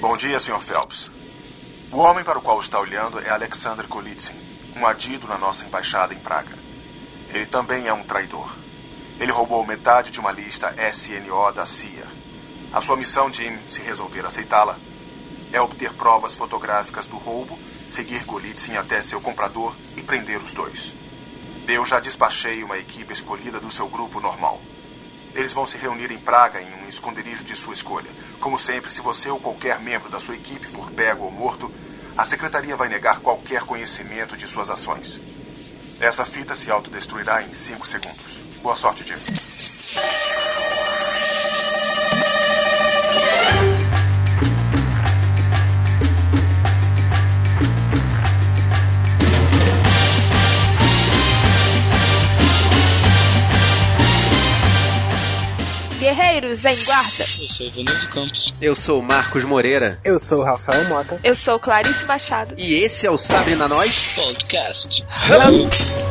Bom dia, Sr. Phelps. O homem para o qual está olhando é Alexander Golitsyn, um adido na nossa embaixada em Praga. Ele também é um traidor. Ele roubou metade de uma lista SNO da CIA. A sua missão, Jim, se resolver aceitá-la, é obter provas fotográficas do roubo, seguir Golitsyn até seu comprador e prender os dois. Eu já despachei uma equipe escolhida do seu grupo normal. Eles vão se reunir em Praga em um esconderijo de sua escolha. Como sempre, se você ou qualquer membro da sua equipe for pego ou morto, a secretaria vai negar qualquer conhecimento de suas ações. Essa fita se autodestruirá em 5 segundos. Boa sorte, Jim. Guerreiros em Guarda. Eu sou Ivanildo Campos. Eu sou o Marcos Moreira. Eu sou o Rafael Mota. Eu sou Clarice Machado. E esse é o Sabre na Nós Podcast. E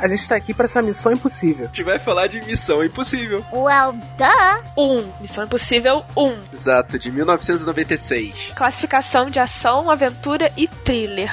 a gente tá aqui pra essa missão impossível. A gente vai falar de Missão Impossível. Well, duh. 1. Um. Missão Impossível 1. Um. Exato, de 1996. Classificação de ação, aventura e thriller.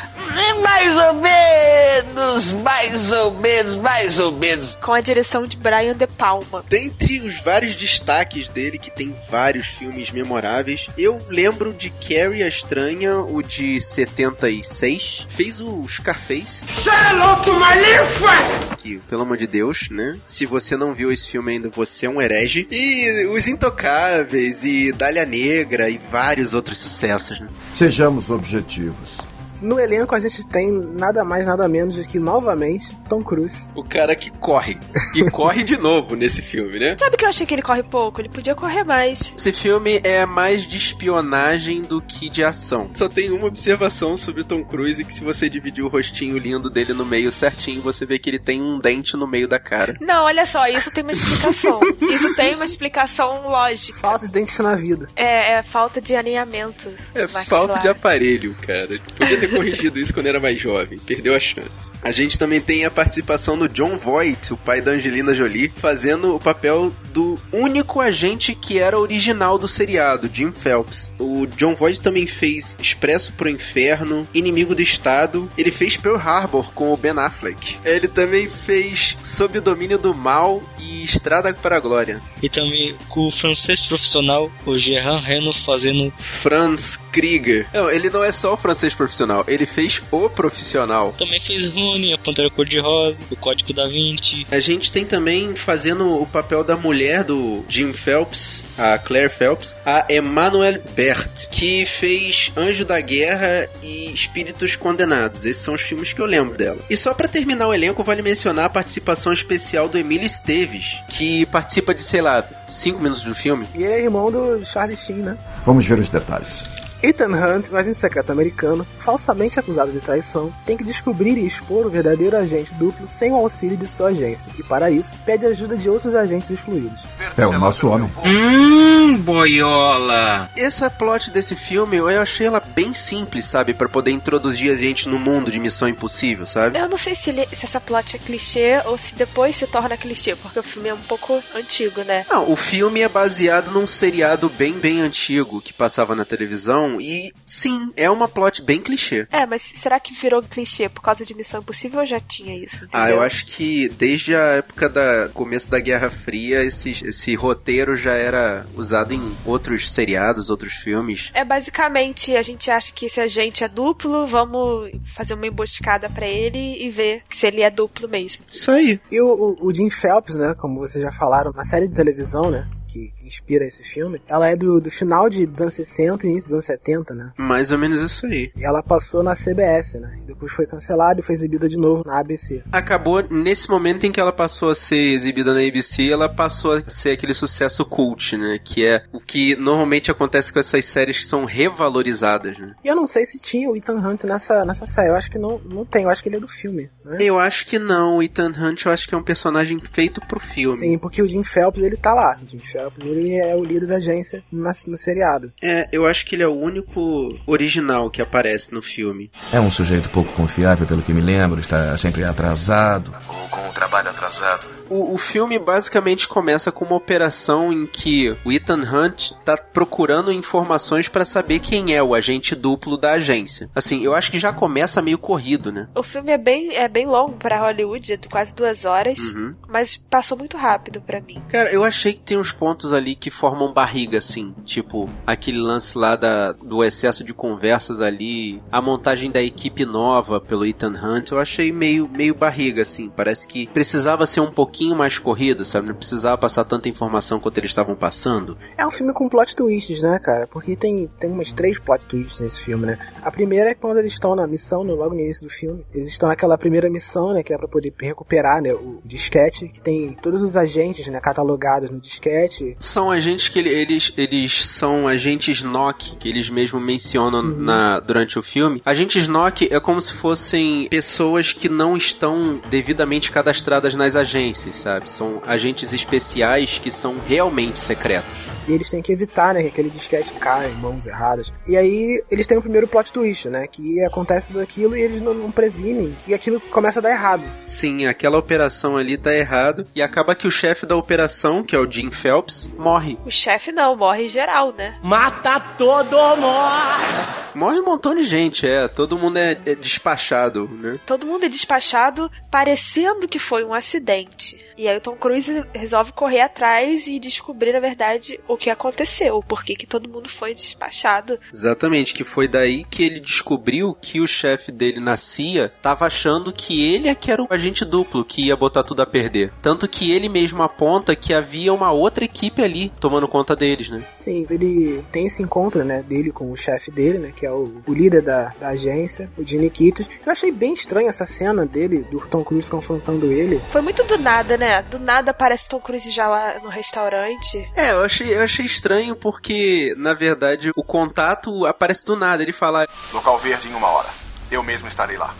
Mais ou menos, mais ou menos, mais ou menos. Com a direção de Brian De Palma. Dentre os vários destaques dele, que tem vários filmes memoráveis, eu lembro de Carrie a Estranha, o de 76. Fez o Scarface. Sherlock Malifa! Que, pelo amor de Deus, né? Se você não viu esse filme ainda, você é um herege. E Os Intocáveis, e Dália Negra, e vários outros sucessos, né? Sejamos objetivos. No elenco a gente tem nada mais, nada menos do que, novamente, Tom Cruise. O cara que corre. E corre de novo nesse filme, né? Sabe que eu achei que ele corre pouco? Ele podia correr mais. Esse filme é mais de espionagem do que de ação. Só tem uma observação sobre o Tom Cruise, que se você dividir o rostinho lindo dele no meio certinho, você vê que ele tem um dente no meio da cara. Não, olha só, isso tem uma explicação. isso tem uma explicação lógica. Falta de dentes na vida. É, é falta de alinhamento. É maxilar. falta de aparelho, cara. Podia ter corrigido isso quando era mais jovem. Perdeu a chance. A gente também tem a participação do John Voight, o pai da Angelina Jolie, fazendo o papel do único agente que era original do seriado, Jim Phelps. O John Voight também fez Expresso pro Inferno, Inimigo do Estado. Ele fez Pearl Harbor com o Ben Affleck. Ele também fez Sob o Domínio do Mal e Estrada para a Glória. E também com o francês profissional, o Gerard Reno, fazendo Franz Krieger. Não, ele não é só o francês profissional, ele fez o profissional. Também fez Rony, a Pantera Cor-de-Rosa, o Código da Vinci. A gente tem também fazendo o papel da mulher do Jim Phelps, a Claire Phelps, a Emmanuel Bert, que fez Anjo da Guerra e Espíritos Condenados. Esses são os filmes que eu lembro dela. E só para terminar o elenco, vale mencionar a participação especial do Emílio Esteves, que participa de, sei lá, 5 minutos do filme. E é irmão do Charlie Sheen, né? Vamos ver os detalhes. Ethan Hunt, um agente secreto americano, falsamente acusado de traição, tem que descobrir e expor o verdadeiro agente duplo sem o auxílio de sua agência, e para isso pede ajuda de outros agentes excluídos. É o nosso homem. Hum, boiola. Essa plot desse filme, eu achei ela bem simples, sabe? Pra poder introduzir a gente no mundo de Missão Impossível, sabe? Eu não sei se, ele- se essa plot é clichê ou se depois se torna clichê, porque o filme é um pouco antigo, né? Não, o filme é baseado num seriado bem, bem antigo que passava na televisão e sim, é uma plot bem clichê. É, mas será que virou clichê por causa de Missão Impossível ou já tinha isso? Ah, entendeu? eu acho que desde a época da começo da Guerra Fria, esse, esse roteiro já era usado em outros seriados, outros filmes. É basicamente, a gente acha que esse agente é duplo, vamos fazer uma emboscada pra ele e ver se ele é duplo mesmo. Isso aí. E o, o, o Jim Phelps, né, como vocês já falaram, na série de televisão, né, que inspira esse filme, ela é do, do final de, dos anos 60 e início dos anos 70, né? Mais ou menos isso aí. E ela passou na CBS, né? E depois foi cancelada e foi exibida de novo na ABC. Acabou nesse momento em que ela passou a ser exibida na ABC, ela passou a ser aquele sucesso cult, né? Que é o que normalmente acontece com essas séries que são revalorizadas, né? E eu não sei se tinha o Ethan Hunt nessa, nessa série. Eu acho que não, não tem. Eu acho que ele é do filme, né? Eu acho que não. O Ethan Hunt eu acho que é um personagem feito pro filme. Sim, porque o Jim Phelps, ele tá lá. O Jim Phelps cara. O primeiro ele é o líder da agência na- no seriado. É, eu acho que ele é o único original que aparece no filme. É um sujeito pouco confiável, pelo que me lembro, está sempre atrasado. Ou com o trabalho atrasado. O, o filme basicamente começa com uma operação em que o Ethan Hunt tá procurando informações pra saber quem é o agente duplo da agência. Assim, eu acho que já começa meio corrido, né? O filme é bem, é bem longo pra Hollywood, é quase duas horas, Uhum. mas passou muito rápido pra mim. Cara, eu achei que tem uns pontos ali que formam barriga, assim. Tipo, aquele lance lá da, do excesso de conversas ali, a montagem da equipe nova pelo Ethan Hunt, eu achei meio, meio barriga, assim. Parece que precisava ser um pouquinho mais corrido, sabe? Não precisava passar tanta informação quanto eles estavam passando. É um filme com plot twists, né, cara? Porque tem, tem umas três plot twists nesse filme, né? A primeira é quando eles estão na missão, no, logo no início do filme. Eles estão naquela primeira missão, né? Que é pra poder recuperar, né? O disquete, que tem todos os agentes, né? Catalogados no disquete. São agentes que ele- eles, eles são agentes NOC, que eles mesmo mencionam na, durante o filme. Agentes NOC é como se fossem pessoas que não estão devidamente cadastradas nas agências, sabe? São agentes especiais que são realmente secretos. E eles têm que evitar, né? Que aquele disquete caia em mãos erradas. E aí eles têm o primeiro plot twist, né? Que acontece daquilo e eles não, não previnem. E aquilo começa a dar errado. Sim, aquela operação ali tá errado e acaba que o chefe da operação, que é o Jim Phelps, morre. O chefe não, morre geral, né? Mata todo mundo! Morre um montão de gente, é. Todo mundo é, é despachado, né? Todo mundo é despachado parecendo que foi um acidente. E aí o Tom Cruise resolve correr atrás e descobrir, na verdade, o que aconteceu. Por que que todo mundo foi despachado. Exatamente, que foi daí que ele descobriu que o chefe dele na CIA tava achando que ele é que era o agente duplo que ia botar tudo a perder. Tanto que ele mesmo aponta que havia uma outra equipe ali tomando conta deles, né? Sim, ele tem esse encontro, né, dele com o chefe dele, né, que é o, o líder da, da agência, o Gene Kitos. Eu achei bem estranha essa cena dele, do Tom Cruise confrontando ele. Foi muito do nada, né? Do nada aparece Tom Cruise já lá no restaurante. É, eu achei, eu achei estranho porque, na verdade, o contato aparece do nada. Ele fala, Local verde em uma hora. Eu mesmo estarei lá.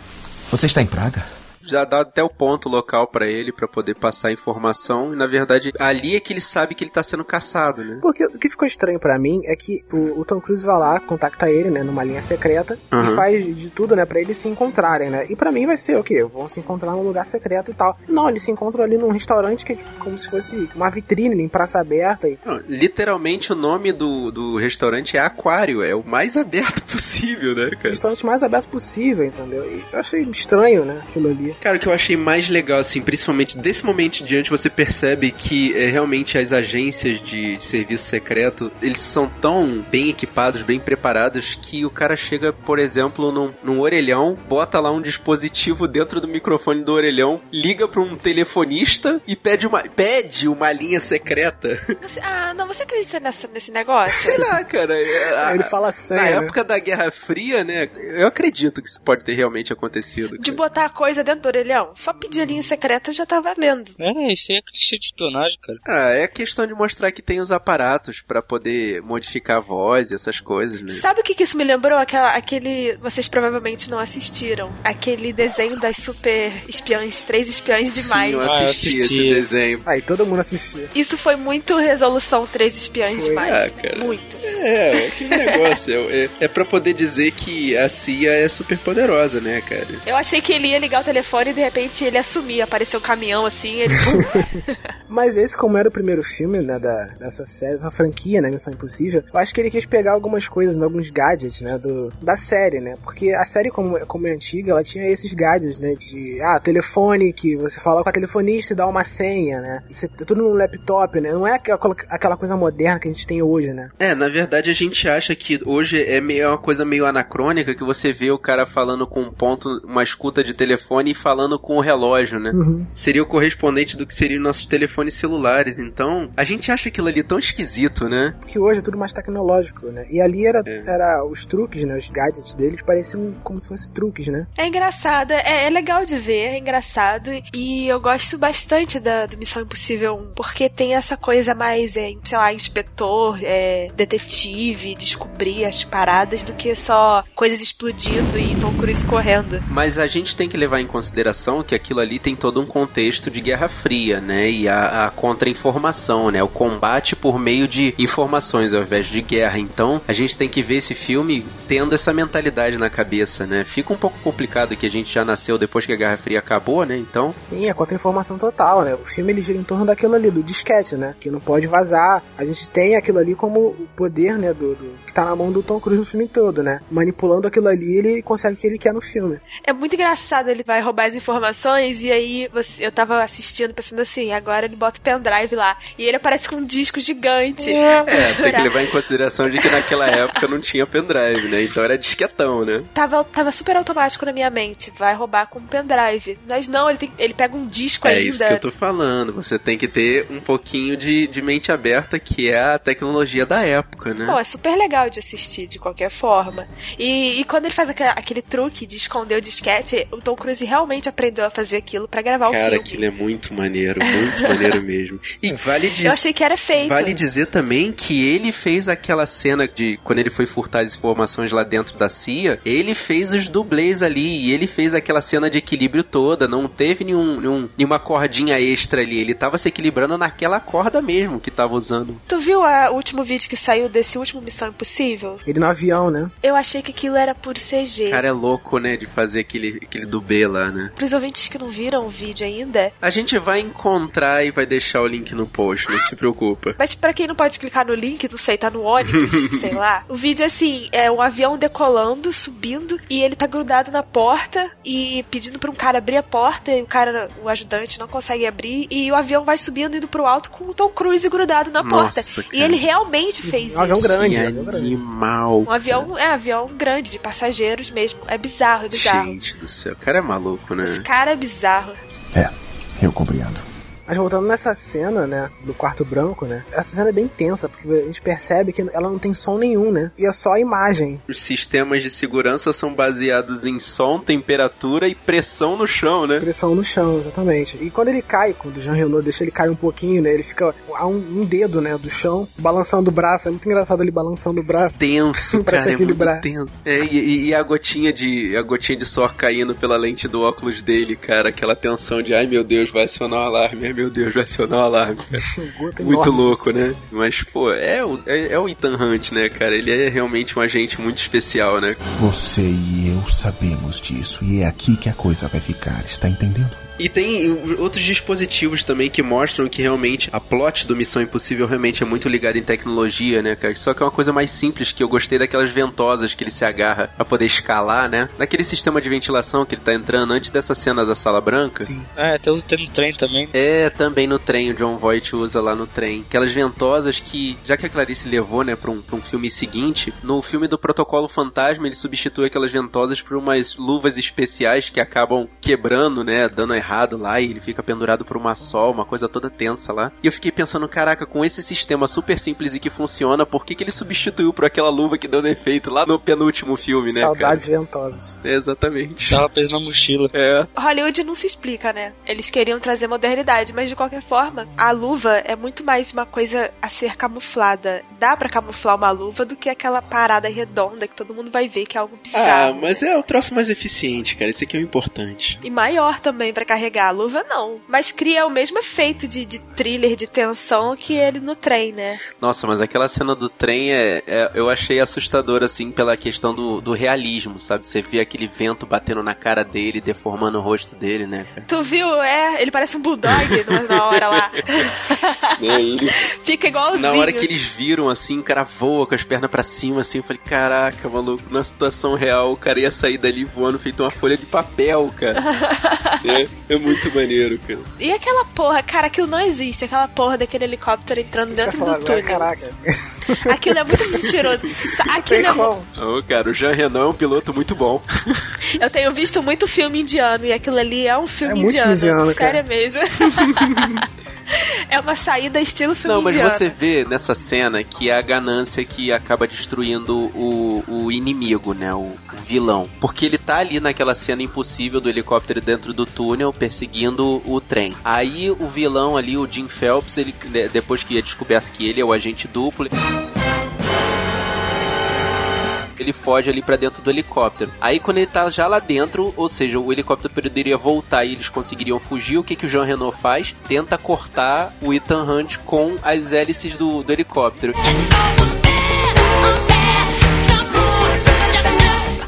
Você está em Praga? Já dá até o ponto local pra ele pra poder passar a informação. E na verdade, ali é que ele sabe que ele tá sendo caçado, né? Porque o que ficou estranho pra mim é que o, o Tom Cruise vai lá, contacta ele, né, numa linha secreta Uhum. e faz de tudo, né, pra eles se encontrarem, né? E pra mim vai ser o quê? Vão se encontrar num lugar secreto e tal. Não, eles se encontram ali num restaurante que é como se fosse uma vitrine em praça aberta e Não, literalmente o nome do, do restaurante é Aquário, é o mais aberto possível, né, o cara? restaurante mais aberto possível, entendeu? E eu achei estranho, né, aquilo ali. Cara, o que eu achei mais legal, assim, principalmente desse momento em diante, você percebe que é, realmente as agências de serviço secreto, eles são tão bem equipados, bem preparados, que o cara chega, por exemplo, num, num orelhão, bota lá um dispositivo dentro do microfone do orelhão, liga pra um telefonista e pede uma, pede uma linha secreta. Você- ah, não, você acredita nessa, nesse negócio? Sei lá, cara. é, a- ele fala sério. Na né? época da Guerra Fria, né? Eu acredito que isso pode ter realmente acontecido. De cara. botar a coisa dentro do orelhão? Só pedir a linha secreta já tá valendo. É, isso aí é clichê de espionagem, cara. Ah, é questão de mostrar que tem os aparatos pra poder modificar a voz e essas coisas, né? Sabe o que, que isso me lembrou? Aquela, aquele. Vocês provavelmente não assistiram. Aquele desenho das super espiãs, três espiãs demais. Sim, eu Ah, eu assisti assisti. esse desenho. Aí todo mundo assistia. Isso foi muito resolução três espiãs Foi. demais. Ah, cara. Muito. É, que negócio. É, é, é pra poder dizer que a CIA é super poderosa, né, cara? Eu achei que ele ia ligar o telefone e de repente ele assumia. Apareceu um caminhão assim, ele. Mas esse, como era o primeiro filme, né, da, dessa série, dessa franquia, né, Missão Impossível, eu acho que ele quis pegar algumas coisas, né, alguns gadgets, né, do, da série, né, porque a série, como, como é antiga, ela tinha esses gadgets, né, de, ah, telefone, que você fala com a telefonista e dá uma senha, né, isso é tudo no laptop, né, não é aquela, aquela coisa moderna que a gente tem hoje, né. É, na verdade a gente acha que hoje é meio é uma coisa meio anacrônica que você vê o cara falando com um ponto, uma escuta de telefone e falando com o relógio, né? Uhum. Seria o correspondente do que seriam nossos telefones celulares. Então, a gente acha aquilo ali tão esquisito, né? Porque hoje é tudo mais tecnológico, né, e ali era, É. era os truques, né, os gadgets deles pareciam como se fossem truques, né. É engraçado, é, é legal de ver, é engraçado. E eu gosto bastante da, do Missão Impossível 1, porque tem essa coisa mais, é, sei lá, inspetor, é, detetive, descobrir as paradas, do que só coisas explodindo e Tom Cruise correndo. Mas a gente tem que levar em consideração que aquilo ali tem todo um contexto de Guerra Fria, né? E a, a, a contra-informação, né? O combate por meio de informações ao invés de guerra. Então, a gente tem que ver esse filme tendo essa mentalidade na cabeça, né? Fica um pouco complicado que a gente já nasceu depois que a Guerra Fria acabou, né? Então, Sim, é contra-informação total, né? O filme ele gira em torno daquilo ali, do disquete, né? Que não pode vazar. A gente tem aquilo ali como o poder, né? Do, do- que tá na mão do Tom Cruise no filme todo, né? Manipulando aquilo ali, ele consegue o que ele quer no filme. É muito engraçado, ele vai roubar as informações e aí você- eu tava assistindo pensando assim, agora ele bota o pendrive lá. E ele aparece com um disco gigante. é, tem que levar em consideração de que naquela época não tinha pendrive, né? Então era disquetão, né? Tava, tava super automático na minha mente. Vai roubar com um pendrive. Mas não, ele, tem- ele pega um disco É ainda. isso que eu tô falando. Você tem que ter um pouquinho de, de mente aberta, que é a tecnologia da época, né? Pô, é super legal de assistir, de qualquer forma. E, e quando ele faz aquele, aquele truque de esconder o disquete, o Tom Cruise realmente aprendeu a fazer aquilo pra gravar Cara, o filme. aquilo é muito maneiro, muito maneiro mesmo. E vale dizer. Eu achei que era feito. Vale dizer também que ele fez aquela cena de quando ele foi furtar as informações lá dentro da CIA, ele fez os dublês ali e ele fez aquela cena de equilíbrio toda, não teve nenhum, nenhum- nenhuma cordinha extra ali, ele tava se equilibrando naquela corda mesmo que tava usando. Tu viu a- o último vídeo que saiu desse último Missão Impossível? Ele no avião, né? Eu achei que aquilo era puro CG. O cara é louco, né, de fazer aquele, aquele dublê lá, né? Pros ouvintes que não viram o vídeo ainda, A gente vai encontrar e vai deixar o link no post, não se preocupa. Mas pra quem não pode clicar no link, não sei, tá no ônibus, sei lá. O vídeo é assim, é um avião decolando, subindo, e ele tá grudado na porta e pedindo pra um cara abrir a porta, e o cara, o ajudante, não consegue abrir, e o avião vai subindo, indo pro alto com o Tom Cruise grudado na Nossa, porta. cara. E ele realmente fez Um avião isso. grande, Que um avião grande. animal. Um avião, é, avião grande, de passageiros mesmo. É bizarro, é bizarro. Gente do céu, o cara é maluco, né? Esse cara é bizarro. É, eu compreendo. Mas voltando nessa cena, né, do quarto branco, né, essa cena é bem tensa, porque a gente percebe que ela não tem som nenhum, né, e é só a imagem. Os sistemas de segurança são baseados em som, temperatura e pressão no chão, né? Pressão no chão, exatamente. E quando ele cai, quando o Jean Renault deixa ele cair um pouquinho, né, ele fica a um, um dedo, né, do chão, balançando o braço. É muito engraçado ele balançando o braço. Tenso, Pra se cara, é muito equilibrar. tenso. É, e, e a gotinha de a gotinha de suor caindo pela lente do óculos dele, cara, aquela tensão de ai meu Deus, vai acionar o alarme, ai meu Deus, vai acionar o alarme. Muito enorme. louco, né? Mas, pô, é, o- é, é o Ethan Hunt, né, cara? Ele é realmente um agente muito especial, né? Você e eu sabemos disso, e é aqui que a coisa vai ficar, está entendendo? E tem outros dispositivos também que mostram que realmente a plot do Missão Impossível realmente é muito ligada em tecnologia, né, cara? Só que é uma coisa mais simples, que eu gostei daquelas ventosas que ele se agarra pra poder escalar, né? Naquele sistema de ventilação que ele tá entrando antes dessa cena da sala branca. Sim. É, até usa no trem também. É, também no trem, o John Voight usa lá no trem. Aquelas ventosas que, já que a Clarice levou, né, pra um, pra um filme seguinte, no filme do Protocolo Fantasma, ele substitui aquelas ventosas por umas luvas especiais que acabam quebrando, né, dando errado lá, e ele fica pendurado por uma sol, uma coisa toda tensa lá. E eu fiquei pensando, caraca, com esse sistema super simples e que funciona, por que, que ele substituiu por aquela luva que deu defeito lá no penúltimo filme, né, Saudades ventosas. cara? Exatamente. Tava preso na mochila. É, Hollywood não se explica, né? Eles queriam trazer modernidade, mas de qualquer forma, a luva é muito mais uma coisa a ser camuflada. Dá pra camuflar uma luva do que aquela parada redonda que todo mundo vai ver que é algo Ah, bizarro. mas é o troço mais eficiente, cara. Esse aqui é o importante. E maior também pra carregar a luva, não. Mas cria o mesmo efeito de, de thriller, de tensão que ele no trem, né? Nossa, mas aquela cena do trem é, é- eu achei assustador, assim, pela questão do, do realismo, sabe? Você vê aquele vento batendo na cara dele, deformando o rosto dele, né, cara? Tu viu? É, ele parece um bulldog na- hora lá. Né, ele- Fica igualzinho. na hora que eles viram, assim, o cara voa com as pernas pra cima, assim, eu falei, caraca, maluco, na situação real, o cara ia sair dali voando feito uma folha de papel, cara. é, é muito maneiro, cara. E aquela porra, cara, aquilo não existe. Aquela porra daquele helicóptero entrando eu dentro do agora, túnel. caraca. Aquilo é muito mentiroso. Aquilo Tem é... como. Ô, cara, o Jean Renan é um piloto muito bom. Eu tenho visto muito filme indiano e aquilo ali é um filme É muito indiano. indiano, cara. Sério mesmo. é uma saída estilo filme Não, mas indiano. você vê nessa cena que é a ganância que acaba destruindo o, o inimigo, né? O, o vilão. Porque ele tá ali naquela cena impossível do helicóptero dentro do túnel perseguindo o trem. Aí o vilão ali, o Jim Phelps, ele, né, depois que é descoberto que ele é o agente duplo. Ele foge ali para dentro do helicóptero. Aí quando ele tá já lá dentro, ou seja, o helicóptero poderia voltar e eles conseguiriam fugir, o que, que o Jean Renault faz? Tenta cortar o Ethan Hunt com as hélices do, do helicóptero.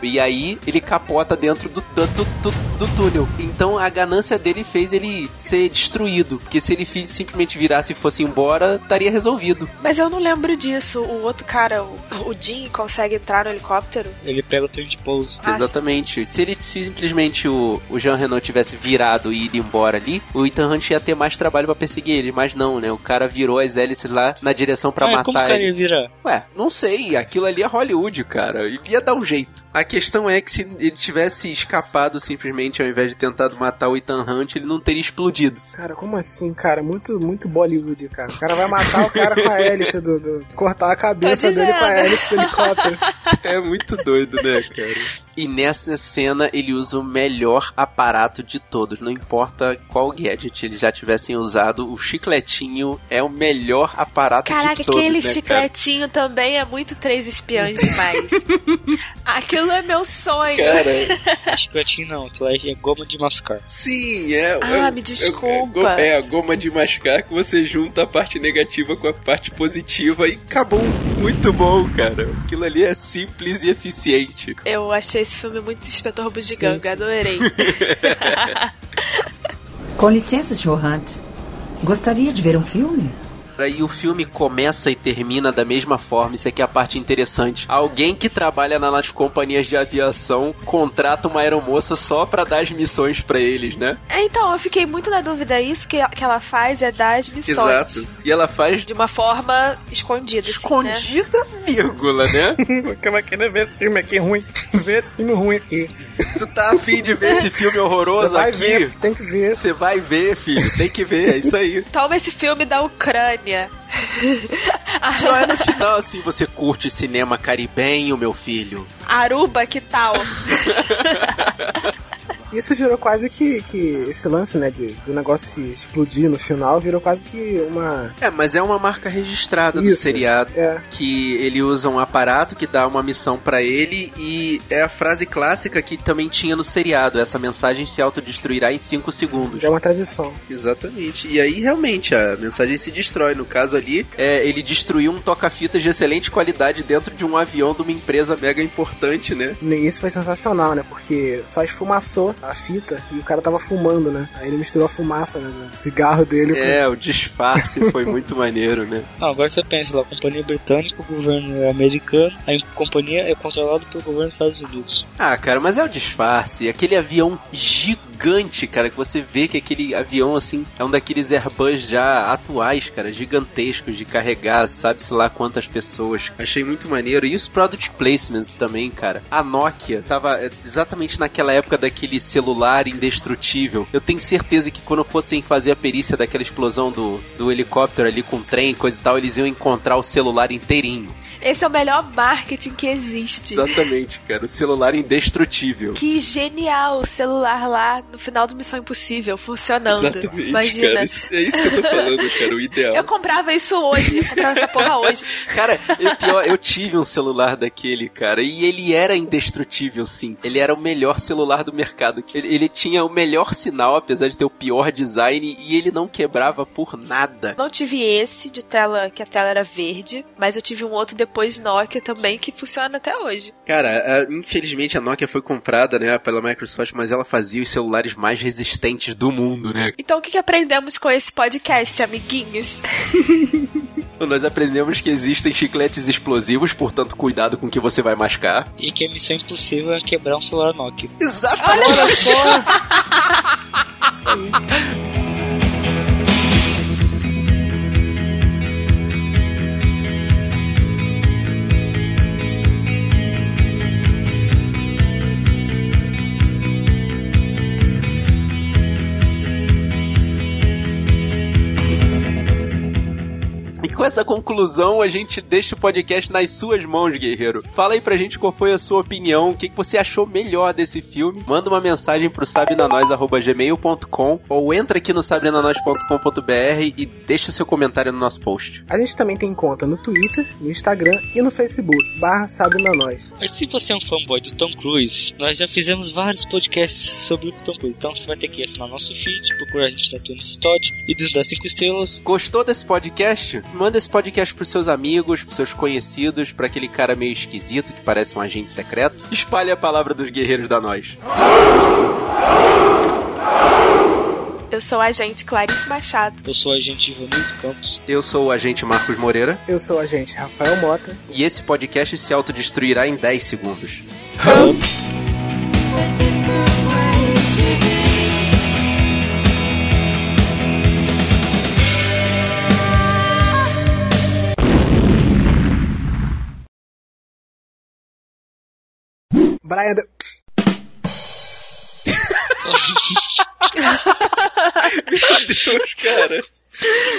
E aí ele capota dentro do, do, do, do, túnel. Então a ganância dele fez ele ser destruído. Porque se ele simplesmente virasse e fosse embora, estaria resolvido. Mas eu não lembro disso. O outro cara, o, o Jim, consegue entrar no helicóptero? Ele pega o trem de pouso. Ah, Exatamente. Se ele simplesmente o, o Jean Renault tivesse virado e ido embora ali, o Ethan Hunt ia ter mais trabalho para perseguir ele. Mas não, né? O cara virou as hélices lá na direção para matar como ele. Como o cara ia virar? Ué, não sei. Aquilo ali é Hollywood, cara. Ele ia dar um jeito. A questão é que se ele tivesse escapado simplesmente ao invés de tentar matar o Ethan Hunt, ele não teria explodido. Cara, como assim, cara? Muito, muito Bollywood, cara. O cara vai matar o cara com a hélice do, do cortar a cabeça dele com a hélice do helicóptero. É muito doido, né, cara? E nessa cena ele usa o melhor aparato de todos. Não importa qual gadget eles já tivessem usado, o chicletinho é o melhor aparato Caraca, de todos. Caraca, aquele né, chicletinho cara? também é muito três espiões demais. Aquilo é meu sonho. Cara, chicletinho não, aquilo é goma de mascar. Sim, é. Ah, é, me desculpa. É, é, a goma de mascar que você junta a parte negativa com a parte positiva e acabou. Muito bom, cara. Aquilo ali é simples e eficiente. Eu achei esse filme muito inspetor Bugiganga, adorei. Com licença, Sr. Hunt. Gostaria de ver um filme? E o filme começa e termina da mesma forma, isso aqui é a parte interessante. Alguém que trabalha nas companhias de aviação contrata uma aeromoça só para dar as missões para eles, né? É, então, eu fiquei muito na dúvida. Isso que, que ela faz é dar as missões. Exato. E ela faz. De uma forma escondida. Escondida, assim, né? vírgula, né? Porque vai querer ver esse filme aqui ruim. ver esse filme ruim aqui. Tu tá afim de ver esse filme horroroso vai aqui? Ver, tem que ver. Você vai ver, filho. Tem que ver, é isso aí. Toma esse filme da Ucrânia. Só é no final assim, você curte cinema caribenho, meu filho. Aruba, que tal? Isso virou quase que, que esse lance, né, de, do negócio se explodir no final, virou quase que uma... É, mas é uma marca registrada Isso, do seriado, é. que ele usa um aparato que dá uma missão para ele e é a frase clássica que também tinha no seriado, essa mensagem se autodestruirá em 5 segundos. É uma tradição. Exatamente. E aí, realmente, a mensagem se destrói. No caso ali, é, ele destruiu um toca-fitas de excelente qualidade dentro de um avião de uma empresa mega importante, né? Isso foi sensacional, né? Porque só esfumaçou a fita e o cara tava fumando, né? Aí ele misturou a fumaça, né? Do cigarro dele. É, com... o disfarce foi muito maneiro, né? Não, agora você pensa lá, a companhia britânica, o governo é americano, a companhia é controlada pelo governo dos Estados Unidos. Ah, cara, mas é o disfarce. Aquele avião gigante, cara, que você vê que aquele avião, assim, é um daqueles Airbus já atuais, cara, gigantescos de carregar, sabe-se lá quantas pessoas. Achei muito maneiro. E os product placements também, cara. A Nokia tava exatamente naquela época daquele celular indestrutível. Eu tenho certeza que quando fossem fazer a perícia daquela explosão do, do helicóptero ali com trem, coisa e tal, eles iam encontrar o celular inteirinho. Esse é o melhor marketing que existe. Exatamente, cara. O celular indestrutível. Que genial o celular lá no final do Missão Impossível, funcionando. Exatamente, Imagina. cara. Isso, é isso que eu tô falando, cara. O ideal. Eu comprava isso hoje. Eu comprava essa porra hoje. Cara, eu, pior, eu tive um celular daquele, cara, e ele era indestrutível, sim. Ele era o melhor celular do mercado. Ele, ele tinha o melhor sinal, apesar de ter o pior design, e ele não quebrava por nada. Não tive esse de tela, que a tela era verde, mas eu tive um outro depois Nokia também que funciona até hoje. Cara, a, infelizmente a Nokia foi comprada, né, pela Microsoft, mas ela fazia os celulares mais resistentes do mundo, né? Então o que, que aprendemos com esse podcast, amiguinhos? Nós aprendemos que existem chicletes explosivos, portanto, cuidado com o que você vai mascar. E que a missão impossível é quebrar um celular Nokia. Exatamente! Olha só! Isso aí. Essa conclusão, a gente deixa o podcast nas suas mãos, guerreiro. Fala aí pra gente qual foi a sua opinião, o que, que você achou melhor desse filme. Manda uma mensagem pro sabrenanois.gmail.com ou entra aqui no sabrenanois.com.br e deixa seu comentário no nosso post. A gente também tem conta no Twitter, no Instagram e no Facebook, barra Nós. Mas se você é um fanboy do Tom Cruise, nós já fizemos vários podcasts sobre o Tom Cruise. Então você vai ter que assinar nosso feed, procurar a gente no iTunes Store e nos dar 5 estrelas. Gostou desse podcast? Manda esse podcast pros seus amigos, pros seus conhecidos, pra aquele cara meio esquisito que parece um agente secreto. Espalhe a palavra dos guerreiros da nós. Eu sou a agente Clarice Machado. Eu sou o agente Ivanildo Campos. Eu sou o agente Marcos Moreira. Eu sou o agente Rafael Mota. E esse podcast se autodestruirá em 10 segundos. Brian. De... Meu Deus, cara.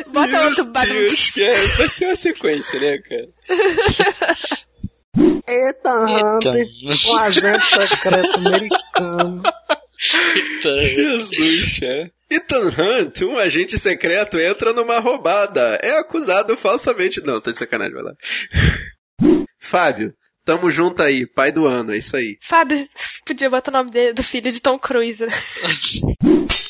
Bota Meu outro Deus, cara. Vai ser uma sequência, né, cara? Ethan Hunter, um agente secreto americano. Jesus, é. Ethan Hunt, um agente secreto, entra numa roubada. É acusado falsamente. Não, tá de sacanagem, vai lá. Fábio, tamo junto aí, pai do ano, é isso aí. Fábio, podia botar o nome dele- do filho de Tom Cruise. né?